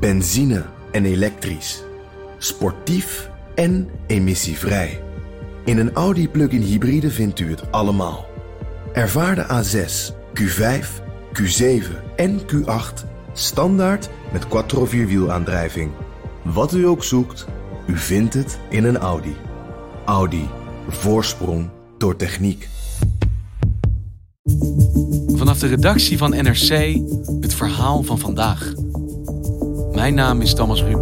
benzine en elektrisch, sportief en emissievrij. In een Audi plug-in hybride vindt u het allemaal. Ervaar de A6, Q5, Q7 en Q8 standaard met quattro vierwielaandrijving. Wat u ook zoekt, u vindt het in een Audi. Audi. Voorsprong door techniek. Vanaf de redactie van NRC het verhaal van vandaag. Mijn naam is Thomas Ruip.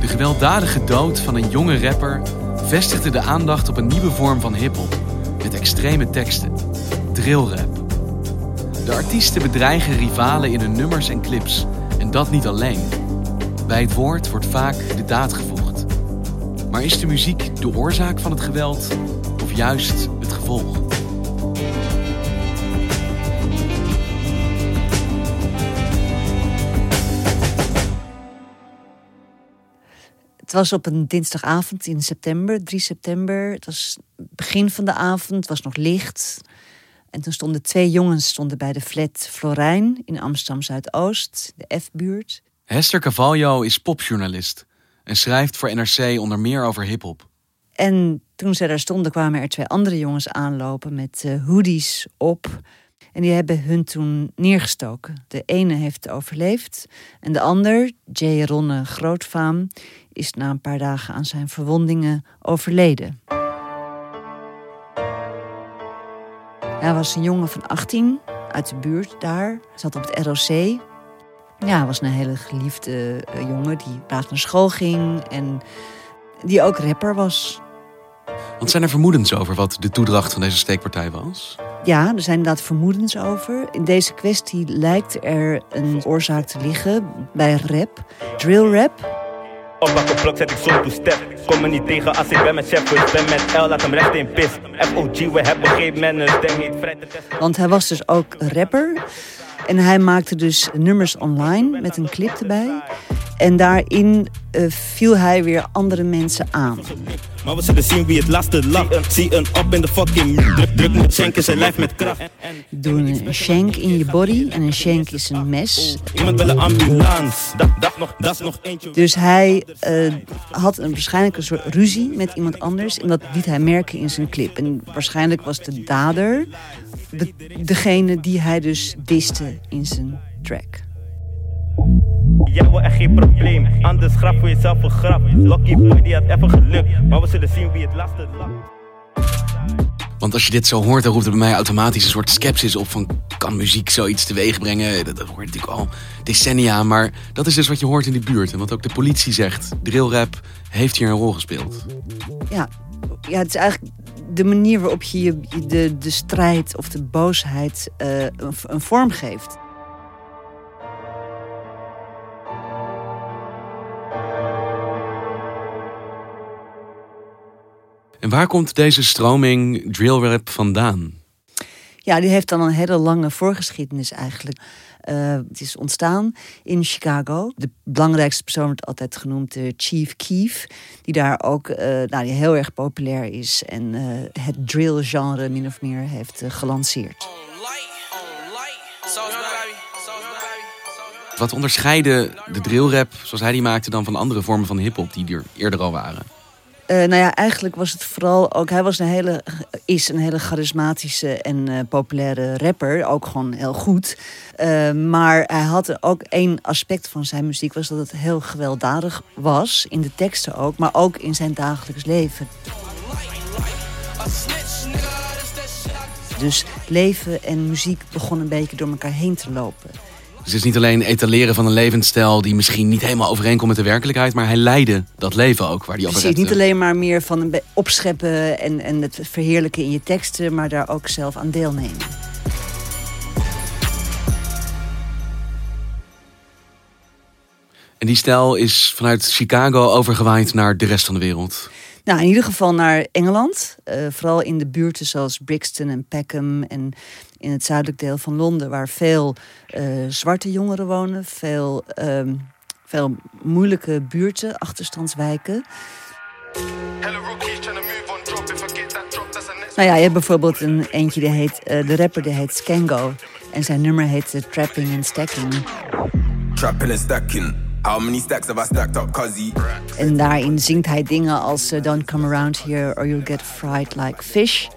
De gewelddadige dood van een jonge rapper vestigde de aandacht op een nieuwe vorm van hip-hop met extreme teksten: drillrap. De artiesten bedreigen rivalen in hun nummers en clips. En dat niet alleen. Bij het woord wordt vaak de daad gevoegd. Maar is de muziek de oorzaak van het geweld juist het gevolg? Het was op een dinsdagavond in september, 3 september. Het was begin van de avond, het was nog licht. En toen stonden twee jongens stonden bij de flat Florijn in Amsterdam Zuidoost, de F-buurt. Hester Cavallo is popjournalist en schrijft voor NRC onder meer over hip-hop. En toen ze daar stonden, kwamen er twee andere jongens aanlopen met uh, hoodies op. En die hebben hun toen neergestoken. De ene heeft overleefd. En de ander, J. Ronne Grootvaam, is na een paar dagen aan zijn verwondingen overleden. Hij was een jongen van 18 uit de buurt daar. Zat op het ROC. Ja, was een hele geliefde uh, jongen die laat naar school ging en die ook rapper was. Want zijn er vermoedens over wat de toedracht van deze steekpartij was? Ja, er zijn inderdaad vermoedens over. In deze kwestie lijkt er een oorzaak te liggen bij rap, drill rap. Blok zet ik zo step? Kom me niet tegen als ik ben met chef. Ik ben met L, laat hem recht in pis. FOG, we hebben geen manners. Denk niet vrij te testen. Want hij was dus ook rapper. En hij maakte dus nummers online met een clip erbij. En daarin uh, viel hij weer andere mensen aan. Maar we zullen zien wie het laatste lacht. Zie een op in de fucking druk, druk met schenken zijn lijf met kracht. Doe een shank in je body en een shank is een mes. Iemand wil een ambulance. Dat, dat, nog, dat is nog eentje. Dus hij uh, had een, waarschijnlijk een soort ruzie met iemand anders. En dat liet hij merken in zijn clip. En waarschijnlijk was de dader de, degene die hij dus diste in zijn track. Jij wil echt geen probleem, anders grap voor jezelf een grap. Lucky boy die had even geluk, maar we zullen zien wie het laatste lacht. Want als je dit zo hoort, dan roept het bij mij automatisch een soort sceptisch op van kan muziek zoiets teweeg brengen? Dat, dat hoort natuurlijk al decennia, maar dat is dus wat je hoort in die buurt. En wat ook de politie zegt, drillrap heeft hier een rol gespeeld. Ja, ja het is eigenlijk de manier waarop je, je de, de strijd of de boosheid uh, een, een vorm geeft. En waar komt deze stroming drillrap vandaan? Ja, die heeft dan een hele lange voorgeschiedenis eigenlijk. Uh, het is ontstaan in Chicago. De belangrijkste persoon wordt altijd genoemd uh, Chief Keef. Die daar ook uh, nou, die heel erg populair is. En het drill-genre min of meer heeft gelanceerd. Wat onderscheidde de drillrap zoals hij die maakte dan van andere vormen van hip-hop die er eerder al waren? Uh, nou ja, eigenlijk was het vooral ook. Hij was een hele, is een hele charismatische en uh, populaire rapper. Ook gewoon heel goed. Uh, maar hij had ook één aspect van zijn muziek. Was dat het heel gewelddadig was. In de teksten ook. Maar ook in zijn dagelijks leven. Dus leven en muziek begonnen een beetje door elkaar heen te lopen. Dus het is niet alleen etaleren van een levensstijl die misschien niet helemaal overeenkomt met de werkelijkheid, maar hij leidde dat leven ook waar hij over Precies, niet alleen maar meer van een opscheppen en, en het verheerlijken in je teksten, maar daar ook zelf aan deelnemen. En die stijl is vanuit Chicago overgewaaid naar de rest van de wereld. Nou, in ieder geval naar Engeland. Uh, vooral in de buurten zoals Brixton en Peckham. En in het zuidelijk deel van Londen, waar veel uh, zwarte jongeren wonen. Veel, um, veel moeilijke buurten, achterstandswijken. Hello, rookies, trying to move on drop. If I get that drop, that's Nou ja, je hebt bijvoorbeeld een eentje die heet, uh, de rapper die heet Skango. En zijn nummer heet uh, Trapping and Stacking. Trapping and Stacking. How many stacks have I stacked up, cuzzy? En daarin zingt hij dingen als uh, Don't come around here or you'll get fried like fish.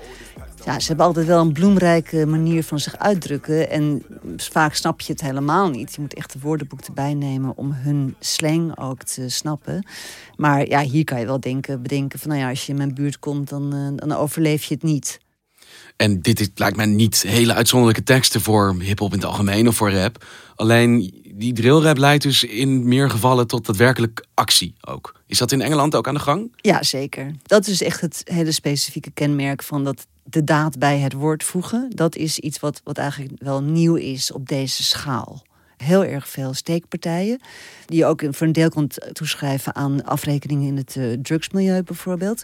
Ja, ze hebben altijd wel een bloemrijke manier van zich uitdrukken. En vaak snap je het helemaal niet. Je moet echt het woordenboek erbij nemen om hun slang ook te snappen. Maar ja, hier kan je wel denken, bedenken van... nou ja, als je in mijn buurt komt, dan, uh, dan overleef je het niet. En dit is, lijkt mij niet hele uitzonderlijke teksten voor hip-hop in het algemeen of voor rap. Alleen die drillrap leidt dus in meer gevallen tot daadwerkelijk actie ook. Is dat in Engeland ook aan de gang? Ja, zeker. Dat is echt het hele specifieke kenmerk van dat de daad bij het woord voegen. Dat is iets wat, wat eigenlijk wel nieuw is op deze schaal heel erg veel steekpartijen. Die je ook voor een deel kunt toeschrijven aan afrekeningen in het uh, drugsmilieu bijvoorbeeld.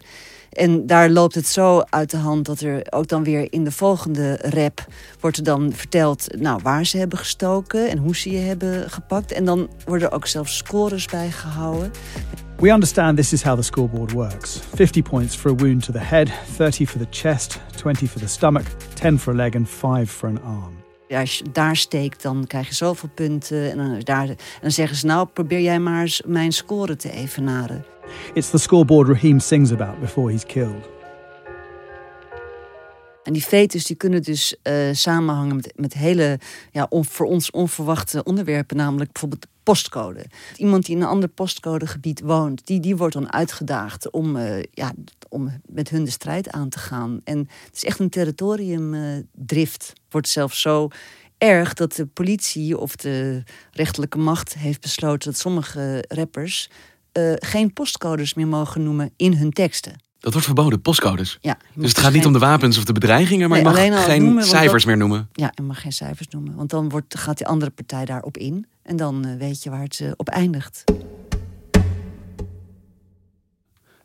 En daar loopt het zo uit de hand dat er ook dan weer in de volgende rap wordt er dan verteld nou, waar ze hebben gestoken en hoe ze je hebben gepakt. En dan worden er ook zelfs scores bij gehouden. We understand this is how the scoreboard works 50 points for a wound to the head, 30 for the chest, 20 for the stomach, 10 for a leg and 5 for an arm. Als je daar steekt, dan krijg je zoveel punten. En dan, daar, en dan zeggen ze, nou, probeer jij maar eens mijn score te evenaren. It's the scoreboard Raheem sings about before he's killed. En die fetus die kunnen dus uh, samenhangen met, met hele ja, voor ons onverwachte onderwerpen, namelijk bijvoorbeeld postcode. Iemand die in een ander postcodegebied woont, die, die wordt dan uitgedaagd om, uh, ja, om met hun de strijd aan te gaan. En het is echt een territoriumdrift. Uh, wordt zelfs zo erg dat de politie of de rechterlijke macht heeft besloten dat sommige rappers geen postcodes meer mogen noemen in hun teksten. Dat wordt verboden, postcodes. Ja, dus het gaat niet om de wapens of de bedreigingen, maar nee, je mag geen noemen, cijfers meer noemen. Ja, je mag geen cijfers noemen, want dan wordt, gaat die andere partij daarop in. En dan uh, weet je waar het uh, op eindigt.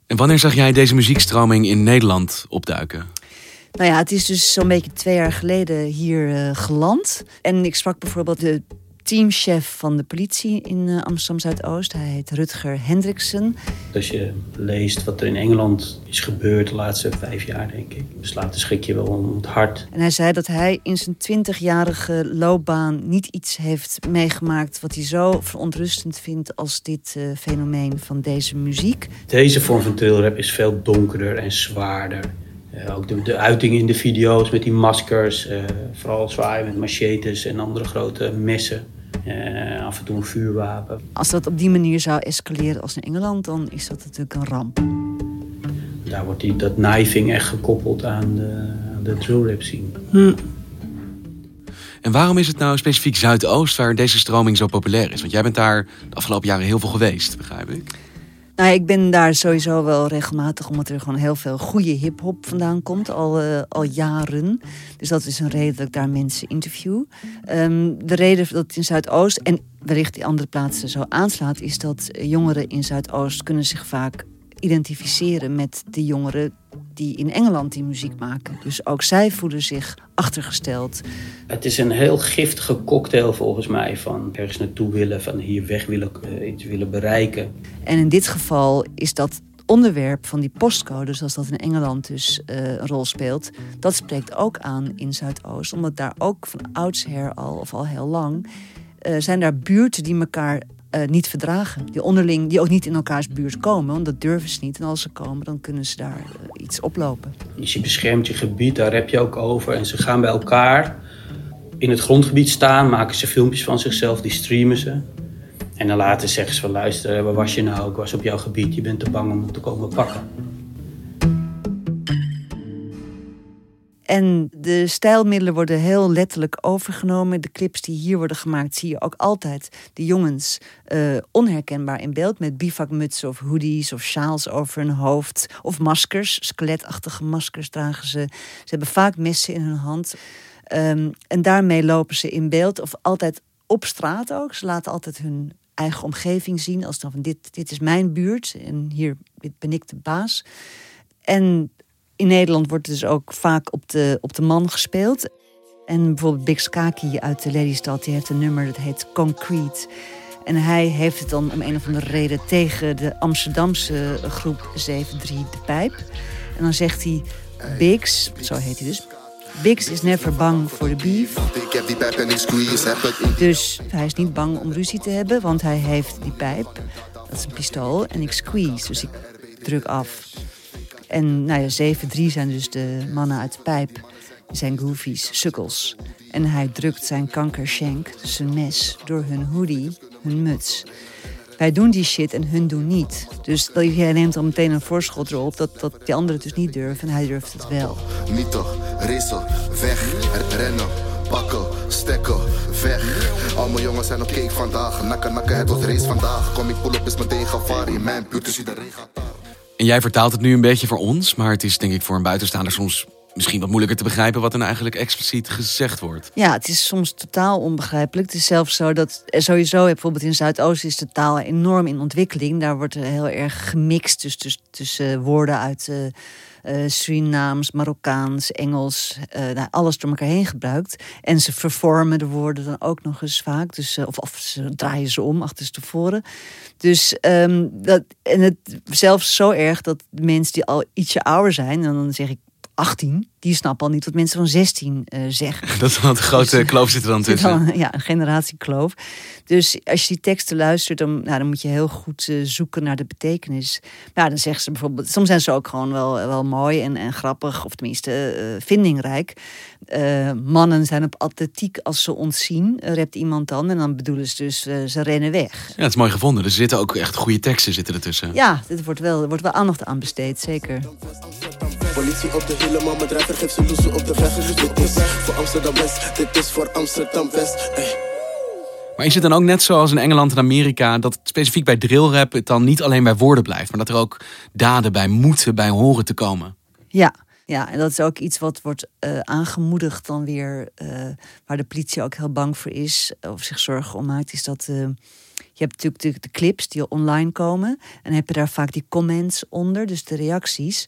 En wanneer zag jij deze muziekstroming in Nederland opduiken? Nou ja, het is dus zo'n beetje twee jaar geleden hier uh, geland. En ik sprak bijvoorbeeld de teamchef van de politie in uh, Amsterdam Zuidoost. Hij heet Rutger Hendriksen. Als je leest wat er in Engeland is gebeurd de laatste vijf jaar, denk ik, slaat de schrik wel om het hart. En hij zei dat hij in zijn twintigjarige loopbaan niet iets heeft meegemaakt wat hij zo verontrustend vindt als dit uh, fenomeen van deze muziek. Deze vorm van trailrap is veel donkerder en zwaarder. Uh, ook de, de uitingen in de video's met die maskers, uh, vooral zwaaien met machetes en andere grote messen. Uh, af en toe een vuurwapen. Als dat op die manier zou escaleren als in Engeland, dan is dat natuurlijk een ramp. Daar wordt die, dat knifing echt gekoppeld aan de, aan de drill scene. Hm. En waarom is het nou specifiek Zuidoost waar deze stroming zo populair is? Want jij bent daar de afgelopen jaren heel veel geweest, begrijp ik. Nou, ik ben daar sowieso wel regelmatig, omdat er gewoon heel veel goede hip-hop vandaan komt, al, uh, al jaren. Dus dat is een reden dat ik daar mensen interview. Um, de reden dat het in Zuidoost en wellicht die andere plaatsen zo aanslaat, is dat jongeren in Zuidoost kunnen zich vaak identificeren met de jongeren die in Engeland die muziek maken. Dus ook zij voelen zich achtergesteld. Het is een heel giftige cocktail volgens mij van ergens naartoe willen, van hier weg willen, uh, iets willen bereiken. En in dit geval is dat onderwerp van die postcode, zoals dat in Engeland dus uh, een rol speelt, dat spreekt ook aan in Zuidoost, omdat daar ook van oudsher al of al heel lang uh, zijn daar buurten die elkaar uh, niet verdragen. Die onderling, die ook niet in elkaars buurt komen, want dat durven ze niet. En als ze komen, dan kunnen ze daar uh, iets oplopen. Dus je beschermt je gebied, daar heb je ook over. En ze gaan bij elkaar in het grondgebied staan, maken ze filmpjes van zichzelf, die streamen ze. En dan later zeggen ze van luister, waar was je nou? Ik was op jouw gebied, je bent te bang om te komen pakken. En de stijlmiddelen worden heel letterlijk overgenomen. De clips die hier worden gemaakt, zie je ook altijd de jongens uh, onherkenbaar in beeld. Met bivakmutsen of hoodies of sjaals over hun hoofd. Of maskers, skeletachtige maskers dragen ze. Ze hebben vaak messen in hun hand. Um, en daarmee lopen ze in beeld. Of altijd op straat ook. Ze laten altijd hun eigen omgeving zien. Als dan van dit, dit is mijn buurt en hier ben ik de baas. En in Nederland wordt dus ook vaak op de, op de man gespeeld. En bijvoorbeeld Big Skaki uit de Lelystad, die heeft een nummer dat heet Concrete. En hij heeft het dan om een of andere reden tegen de Amsterdamse groep 7-3 de pijp. En dan zegt hij, Biggs, zo heet hij dus. Biggs is never bang voor de beef. Dus hij is niet bang om ruzie te hebben, want hij heeft die pijp. Dat is een pistool. En ik squeeze, dus ik druk af. En nou ja, 7-3 zijn dus de mannen uit de pijp. Die zijn goofies, sukkels. En hij drukt zijn kankershank, dus zijn mes, door hun hoodie, hun muts. Wij doen die shit en hun doen niet. Dus jij neemt al meteen een voorschot erop dat, dat die anderen dus niet durven en hij durft het wel. Niet toch, racen, weg, rennen, pakken, stekken, weg. Al mijn jongens zijn op cake vandaag, nakken, nakken, het wordt race vandaag. Kom ik pull op is meteen gevaar in mijn buurt, dus gaat daar. En jij vertaalt het nu een beetje voor ons, maar het is denk ik voor een buitenstaander soms misschien wat moeilijker te begrijpen wat er nou eigenlijk expliciet gezegd wordt. Ja, het is soms totaal onbegrijpelijk. Het is zelfs zo dat er sowieso, bijvoorbeeld in Zuidoosten, is de taal enorm in ontwikkeling. Daar wordt er heel erg gemixt dus, dus, tussen eh, woorden uit eh eh, Surinaams, Marokkaans, Engels, eh, nou, alles door elkaar heen gebruikt. En ze vervormen de woorden dan ook nog eens vaak. Dus, eh, of, of ze draaien ze om, achterstevoren. Dus ehm, dat, en het zelfs zo erg dat mensen die al ietsje ouder zijn, en dan zeg ik 18, die snappen al niet wat mensen van 16 eh, zeggen. Dat is wel een grote kloof zit er dan tussen. ja, een generatiekloof. Dus als je die teksten luistert, dan, nou, dan moet je heel goed eh, zoeken naar de betekenis. Nou, dan zeggen ze bijvoorbeeld, soms zijn ze ook gewoon wel, wel mooi en, en grappig, of tenminste eh, vindingrijk. Mannen zijn op atletiek als ze ons zien, rept iemand dan. En dan bedoelen ze dus, ze rennen weg. Ja, het is mooi gevonden. Er zitten ook echt goede teksten zitten ertussen. Ja, er wordt wel, er wordt wel aandacht aan besteed, zeker. Politie op de hielen, maar mijn geeft ze loezen op de weg. Dit is voor Amsterdam West, dit is voor Amsterdam West. Maar is het dan ook net zoals in Engeland en Amerika dat specifiek bij drillrap het dan niet alleen bij woorden blijft, maar dat er ook daden bij moeten, bij horen te komen? Ja, ja, en dat is ook iets wat wordt eh, aangemoedigd dan weer, eh, waar de politie ook heel bang voor is, of zich zorgen om maakt, is dat eh, je hebt natuurlijk de, clips die online komen en heb je daar vaak die comments onder, dus de reacties.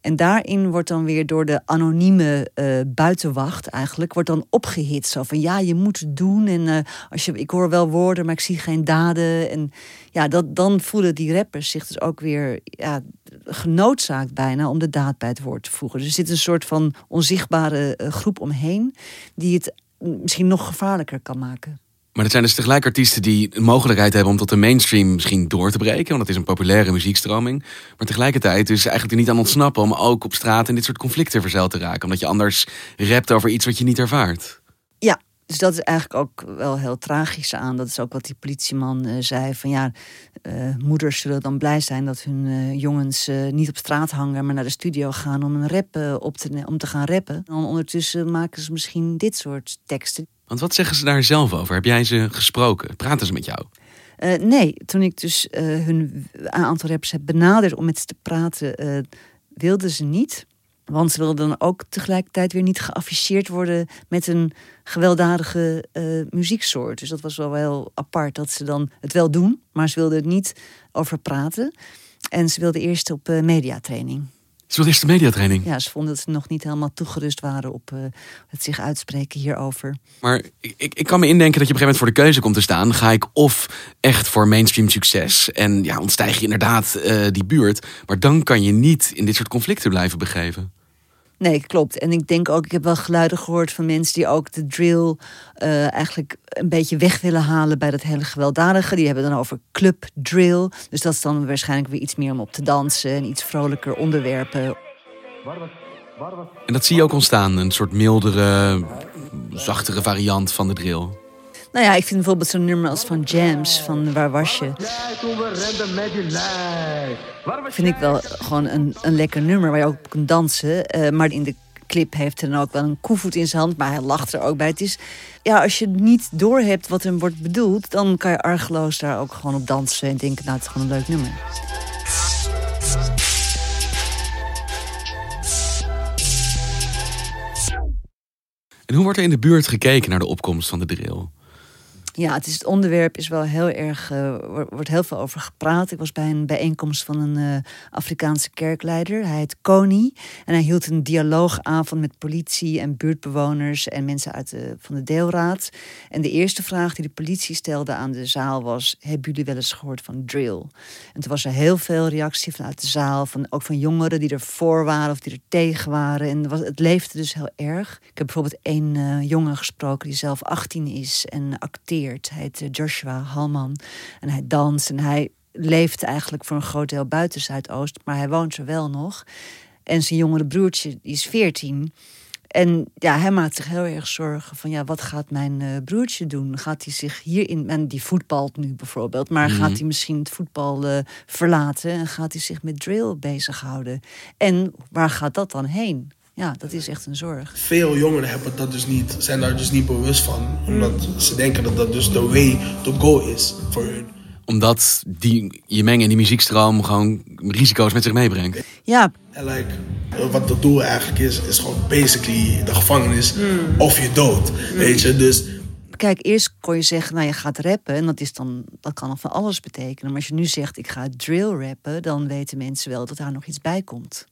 En daarin wordt dan weer door de anonieme eh, buitenwacht eigenlijk wordt dan opgehit. Zo van ja, je moet het doen. En eh, als je, ik hoor wel woorden, maar ik zie geen daden. En ja, dat, dan voelen die rappers zich dus ook weer ja, genoodzaakt bijna om de daad bij het woord te voegen. Dus er zit een soort van onzichtbare eh, groep omheen die het mm, misschien nog gevaarlijker kan maken. Maar het zijn dus tegelijk artiesten die de mogelijkheid hebben om tot de mainstream misschien door te breken. Want dat is een populaire muziekstroming. Maar tegelijkertijd dus eigenlijk er niet aan ontsnappen om ook op straat in dit soort conflicten verzeild te raken. Omdat je anders rapt over iets wat je niet ervaart. Ja, dus dat is eigenlijk ook wel heel tragisch aan. Dat is ook wat die politieman eh, zei. Van ja, eh, moeders zullen dan blij zijn dat hun eh, jongens eh, niet op straat hangen, maar naar de studio gaan om een rap op te, om te gaan rappen. En dan ondertussen maken ze misschien dit soort teksten. Want wat zeggen ze daar zelf over? Heb jij ze gesproken? Praten ze met jou? Nee, toen ik dus hun een aantal rappers heb benaderd om met ze te praten, wilden ze niet. Want ze wilden dan ook tegelijkertijd weer niet geafficheerd worden met een gewelddadige eh, muzieksoort. Dus dat was wel heel apart dat ze dan het wel doen, maar ze wilden het niet over praten. En ze wilden eerst op eh, mediatraining. Wil eerst de mediatraining. Ja, ze vonden dat ze nog niet helemaal toegerust waren op eh, het zich uitspreken hierover. Maar ik, ik, ik kan me indenken dat je op een gegeven moment voor de keuze komt te staan. Ga ik of echt voor mainstream succes en ja, ontstijg je inderdaad eh, die buurt. Maar dan kan je niet in dit soort conflicten blijven begeven. Nee, klopt. En ik denk ook, ik heb wel geluiden gehoord van mensen die ook de drill eh, eigenlijk een beetje weg willen halen bij dat hele gewelddadige. Die hebben dan over club drill. Dus dat is dan waarschijnlijk weer iets meer om op te dansen en iets vrolijker onderwerpen. En dat zie je ook ontstaan. Een soort mildere, zachtere variant van de drill. Nou ja, ik vind bijvoorbeeld zo'n nummer als van Jams, van Waar was je? Vind ik wel gewoon een, een lekker nummer waar je ook op kunt dansen. Eh, maar in de clip heeft hij dan ook wel een koevoet in zijn hand, maar hij lacht er ook bij. Het is, ja, als je niet doorhebt wat hem wordt bedoeld, dan kan je argeloos daar ook gewoon op dansen en denken, nou, het is gewoon een leuk nummer. En hoe wordt er in de buurt gekeken naar de opkomst van de drill? Ja, het, onderwerp is wel heel erg. Er wordt heel veel over gepraat. Ik was bij een bijeenkomst van een uh, Afrikaanse kerkleider. Hij heet Koni. En hij hield een dialoogavond met politie en buurtbewoners en mensen uit van de deelraad. En de eerste vraag die de politie stelde aan de zaal was: Hebben jullie wel eens gehoord van drill? En toen was er heel veel reactie vanuit de zaal. Van, ook van jongeren die er voor waren of die er tegen waren. En het leefde dus heel erg. Ik heb bijvoorbeeld één uh, jongen gesproken die zelf 18 is en acteert hij heet eh, Joshua Halman. En hij danst en hij leeft eigenlijk voor een groot deel buiten Zuidoost. Maar hij woont er wel nog. En zijn jongere broertje, die is 14. En ja, hij maakt zich heel erg zorgen van ja, wat gaat mijn uh, broertje doen? Gaat hij zich hierin, en die voetbalt nu bijvoorbeeld, maar Mhm. gaat hij misschien het voetbal eh, verlaten en gaat hij zich met drill bezighouden? En waar gaat dat dan heen? Ja, dat is echt een zorg. Veel jongeren hebben dat dus niet, zijn daar dus niet bewust van. Omdat ze denken dat dat dus de way to go is voor hun. Omdat die, je mengen in die muziekstroom gewoon risico's met zich meebrengt. Ja, En like, wat het doel eigenlijk is, is gewoon basically de gevangenis of je dood. Weet je, dus Kijk, eerst kon je zeggen, nou je gaat rappen. En dat, is dan, dat kan nog van alles betekenen. Maar als je nu zegt, ik ga drill rappen... dan weten mensen wel dat daar nog iets bij komt.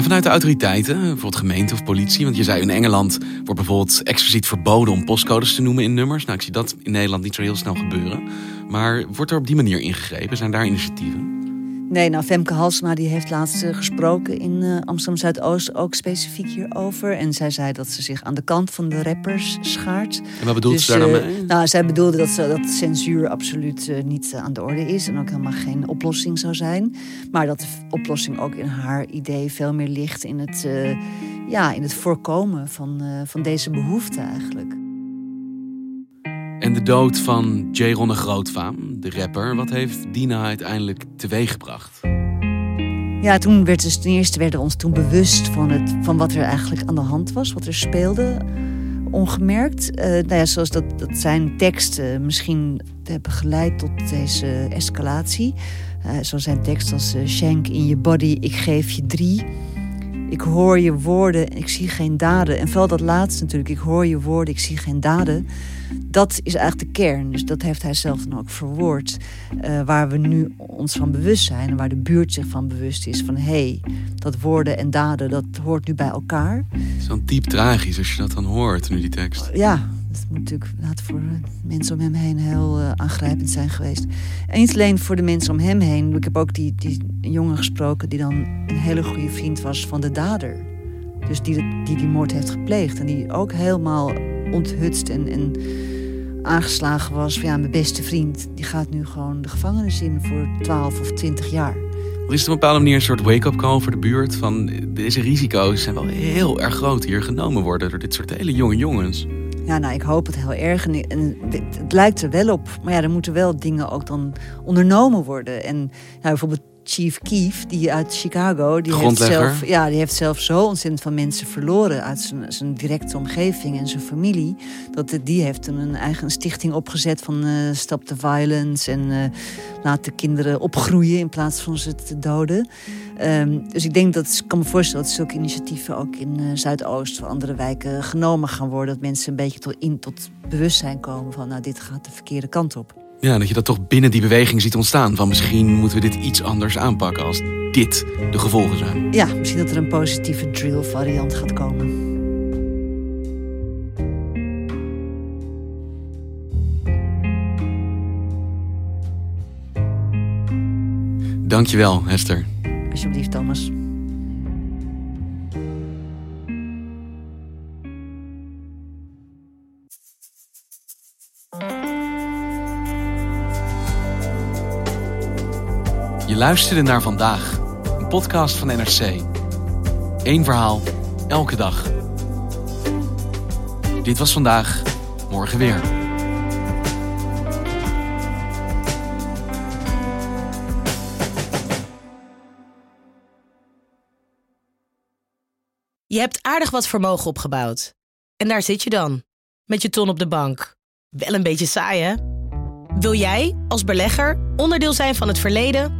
En vanuit de autoriteiten, bijvoorbeeld gemeente of politie. Want je zei in Engeland wordt bijvoorbeeld expliciet verboden om postcodes te noemen in nummers. Nou, ik zie dat in Nederland niet zo heel snel gebeuren. Maar wordt er op die manier ingegrepen? Zijn daar initiatieven? Nee, nou Femke Halsema die heeft laatst eh, gesproken in eh, Amsterdam Zuidoost... ook specifiek hierover. En zij zei dat ze zich aan de kant van de rappers schaart. En wat bedoelt Dus, ze daar dan eh, mee? Nou, zij bedoelde dat, ze, dat censuur absoluut niet aan de orde is en ook helemaal geen oplossing zou zijn. Maar dat de oplossing ook in haar idee veel meer ligt in het, ja, in het voorkomen van, van deze behoefte eigenlijk. En de dood van J. Ronne Grootvaam, de rapper, wat heeft Dina uiteindelijk teweeggebracht? Ja, toen werd dus ten eerste werden we ons toen bewust van, het, van wat er eigenlijk aan de hand was, wat er speelde, ongemerkt. Eh nou ja, zoals dat, dat zijn teksten misschien hebben geleid tot deze escalatie. Eh zo zijn teksten als eh, Shank in je body, ik geef je drie. Ik hoor je woorden en ik zie geen daden. En vooral dat laatste natuurlijk, ik hoor je woorden, ik zie geen daden. Dat is eigenlijk de kern. Dus dat heeft hij zelf dan ook verwoord. Eh, waar we nu ons van bewust zijn en waar de buurt zich van bewust is. Van hé, hey, dat woorden en daden, dat hoort nu bij elkaar. Zo'n diep tragisch als je dat dan hoort, nu die tekst. Ja, dat moet natuurlijk laat voor eh, mensen om hem heen heel eh, aangrijpend zijn geweest. En niet alleen voor de mensen om hem heen. Ik heb ook die, die jongen gesproken die dan een hele goede vriend was van de dader. Dus die die, die moord heeft gepleegd. En die ook helemaal onthutst en, en aangeslagen was. Van ja, mijn beste vriend, die gaat nu gewoon de gevangenis in voor 12 of 20 jaar. Er is op een bepaalde manier een soort wake-up call voor de buurt. Van deze risico's zijn wel heel erg groot hier genomen worden door dit soort hele jonge jongens. Ja, nou, ik hoop het heel erg. En, het, het lijkt er wel op. Maar ja, er moeten wel dingen ook dan ondernomen worden. En ja, bijvoorbeeld Chief Keef, die uit Chicago... Die heeft, zelf, ja, die heeft zelf zo ontzettend van mensen verloren... uit zijn, zijn directe omgeving en zijn familie. Dat die heeft toen een eigen stichting opgezet van eh Stop the Violence... en eh, laat de kinderen opgroeien in plaats van ze te doden. Ehm, dus ik denk dat, ik kan me voorstellen dat zulke initiatieven ook in eh, Zuidoost of andere wijken genomen gaan worden. Dat mensen een beetje tot, in, tot bewustzijn komen van, nou, dit gaat de verkeerde kant op. Ja, dat je dat toch binnen die beweging ziet ontstaan. Van misschien moeten we dit iets anders aanpakken als dit de gevolgen zijn. Ja, misschien dat er een positieve drill variant gaat komen. Dankjewel, Hester. Alsjeblieft, Thomas. Luisterde naar vandaag, een podcast van NRC. Eén verhaal, elke dag. Dit was vandaag, morgen weer. Je hebt aardig wat vermogen opgebouwd. En daar zit je dan, met je ton op de bank. Wel een beetje saai, hè? Wil jij, als belegger, onderdeel zijn van het verleden